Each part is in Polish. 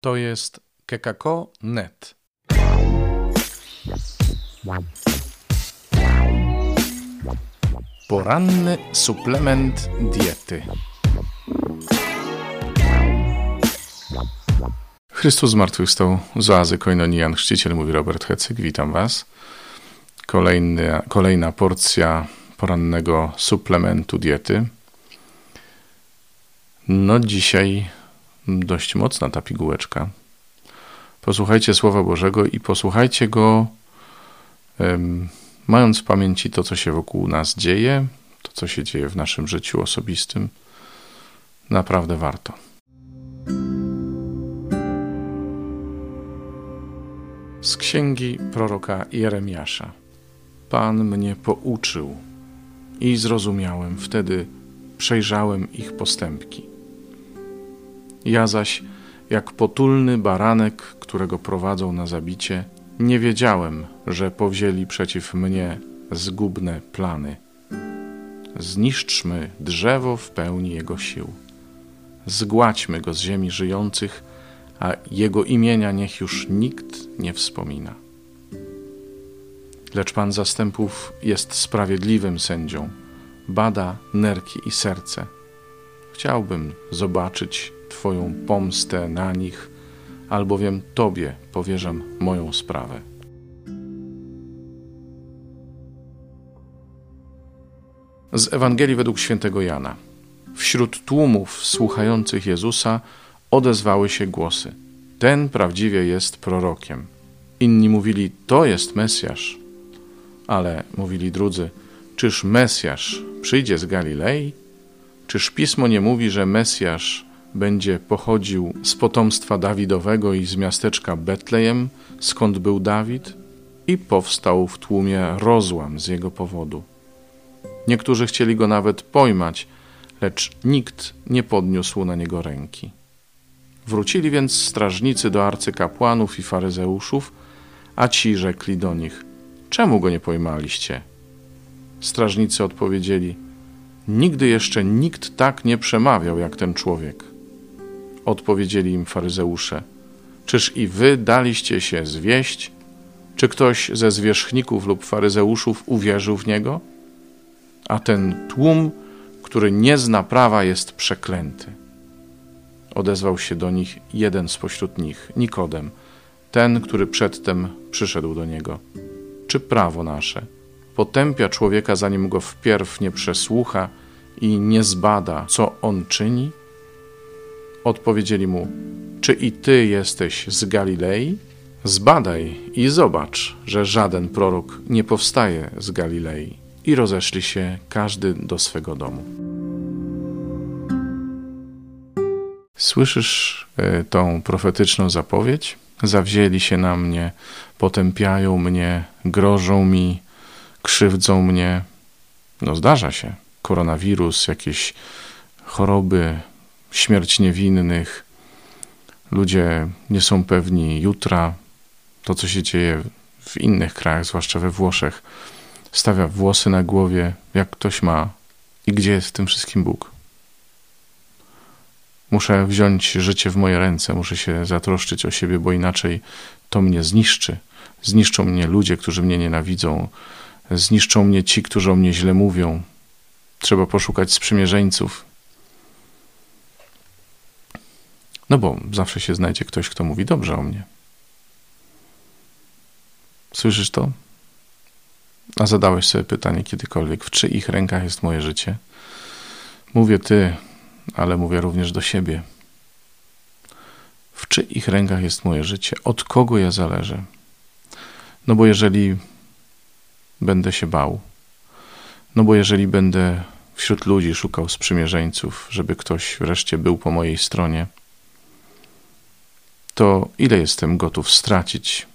To jest kekako.net. Poranny suplement diety. Chrystus zmartwychwstał z oazy Koinonian, chrzciciel, mówi Robert Hecyk. Witam Was. Kolejny, kolejna porcja porannego suplementu diety. No dzisiaj dość mocna ta pigułeczka. Posłuchajcie Słowa Bożego i posłuchajcie go, mając w pamięci to, co się wokół nas dzieje, to, co się dzieje w naszym życiu osobistym. Naprawdę warto. Z księgi proroka Jeremiasza. Pan mnie pouczył i zrozumiałem, wtedy przejrzałem ich postępki. Ja zaś, jak potulny baranek, którego prowadzą na zabicie, nie wiedziałem, że powzięli przeciw mnie zgubne plany. Zniszczmy drzewo w pełni jego sił. Zgładźmy go z ziemi żyjących, a jego imienia niech już nikt nie wspomina. Lecz Pan zastępów jest sprawiedliwym sędzią, bada nerki i serce. Chciałbym zobaczyć Twoją pomstę na nich, albowiem Tobie powierzam moją sprawę. Z Ewangelii według świętego Jana. Wśród tłumów słuchających Jezusa odezwały się głosy: Ten prawdziwie jest prorokiem. Inni mówili: To jest Mesjasz. Ale mówili drudzy: Czyż Mesjasz przyjdzie z Galilei? Czyż pismo nie mówi, że Mesjasz będzie pochodził z potomstwa Dawidowego i z miasteczka Betlejem, skąd był Dawid, i powstał w tłumie rozłam z jego powodu. Niektórzy chcieli go nawet pojmać, lecz nikt nie podniósł na niego ręki. Wrócili więc strażnicy do arcykapłanów i faryzeuszów, a ci rzekli do nich: Czemu go nie pojmaliście? Strażnicy odpowiedzieli: Nigdy jeszcze nikt tak nie przemawiał jak ten człowiek. Odpowiedzieli im faryzeusze: Czyż i wy daliście się zwieść? Czy ktoś ze zwierzchników lub faryzeuszów uwierzył w niego? A ten tłum, który nie zna prawa, jest przeklęty. Odezwał się do nich jeden spośród nich, Nikodem, ten, który przedtem przyszedł do niego. Czy prawo nasze potępia człowieka, zanim go wpierw nie przesłucha i nie zbada, co on czyni? Odpowiedzieli mu: Czy i ty jesteś z Galilei? Zbadaj i zobacz, że żaden prorok nie powstaje z Galilei. I rozeszli się każdy do swego domu. Słyszysz e, tą profetyczną zapowiedź? Zawzięli się na mnie, potępiają mnie, grożą mi, krzywdzą mnie. No, zdarza się. Koronawirus, jakieś choroby, śmierć niewinnych. Ludzie nie są pewni jutra. To, co się dzieje w innych krajach, zwłaszcza we Włoszech, stawia włosy na głowie, jak ktoś ma. I gdzie jest w tym wszystkim Bóg? Muszę wziąć życie w moje ręce, muszę się zatroszczyć o siebie, bo inaczej to mnie zniszczy. Zniszczą mnie ludzie, którzy mnie nienawidzą, zniszczą mnie ci, którzy o mnie źle mówią. Trzeba poszukać sprzymierzeńców, No bo zawsze się znajdzie ktoś, kto mówi dobrze o mnie. Słyszysz to? A zadałeś sobie pytanie kiedykolwiek, w czyich rękach jest moje życie? Mówię ty, ale mówię również do siebie. W czyich rękach jest moje życie? Od kogo ja zależę? No bo jeżeli będę się bał, no bo jeżeli będę wśród ludzi szukał sprzymierzeńców, żeby ktoś wreszcie był po mojej stronie, to ile jestem gotów stracić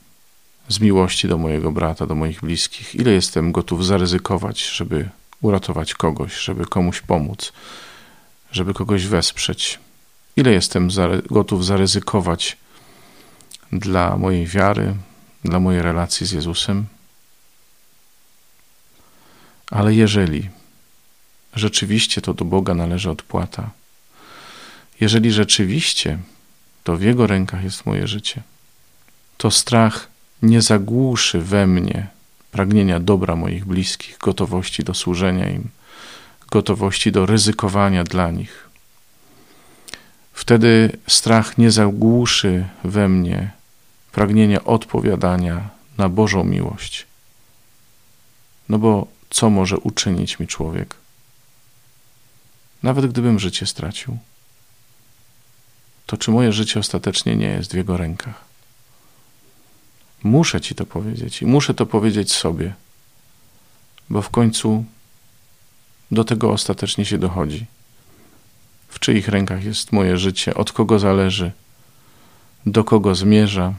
z miłości do mojego brata, do moich bliskich, ile jestem gotów zaryzykować, żeby uratować kogoś, żeby komuś pomóc, żeby kogoś wesprzeć, ile jestem gotów zaryzykować dla mojej wiary, dla mojej relacji z Jezusem. Ale jeżeli rzeczywiście to do Boga należy odpłata, jeżeli rzeczywiście to w Jego rękach jest moje życie. To strach nie zagłuszy we mnie pragnienia dobra moich bliskich, gotowości do służenia im, gotowości do ryzykowania dla nich. Wtedy strach nie zagłuszy we mnie pragnienia odpowiadania na Bożą miłość. No bo co może uczynić mi człowiek? Nawet gdybym życie stracił, to czy moje życie ostatecznie nie jest w Jego rękach? Muszę Ci to powiedzieć i muszę to powiedzieć sobie, bo w końcu do tego ostatecznie się dochodzi. W czyich rękach jest moje życie, od kogo zależy, do kogo zmierza.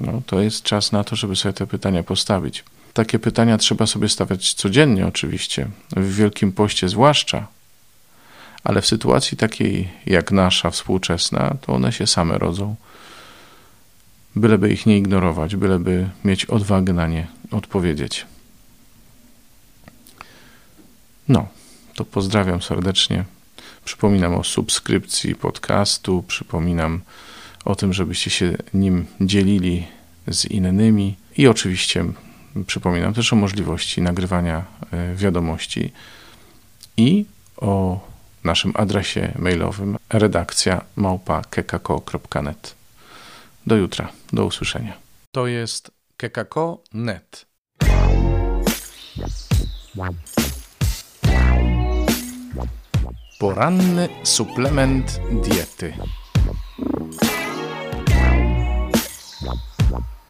No, to jest czas na to, żeby sobie te pytania postawić. Takie pytania trzeba sobie stawiać codziennie, oczywiście, w Wielkim Poście zwłaszcza, ale w sytuacji takiej jak nasza współczesna, to one się same rodzą. Byleby ich nie ignorować, byleby mieć odwagę na nie odpowiedzieć. No, to pozdrawiam serdecznie. Przypominam o subskrypcji podcastu, przypominam o tym, żebyście się nim dzielili z innymi i oczywiście przypominam też o możliwości nagrywania e, wiadomości i o naszym adresie mailowym redakcja małpa.kekako.net. Do jutra, do usłyszenia. To jest kekako.net. Poranny suplement diety.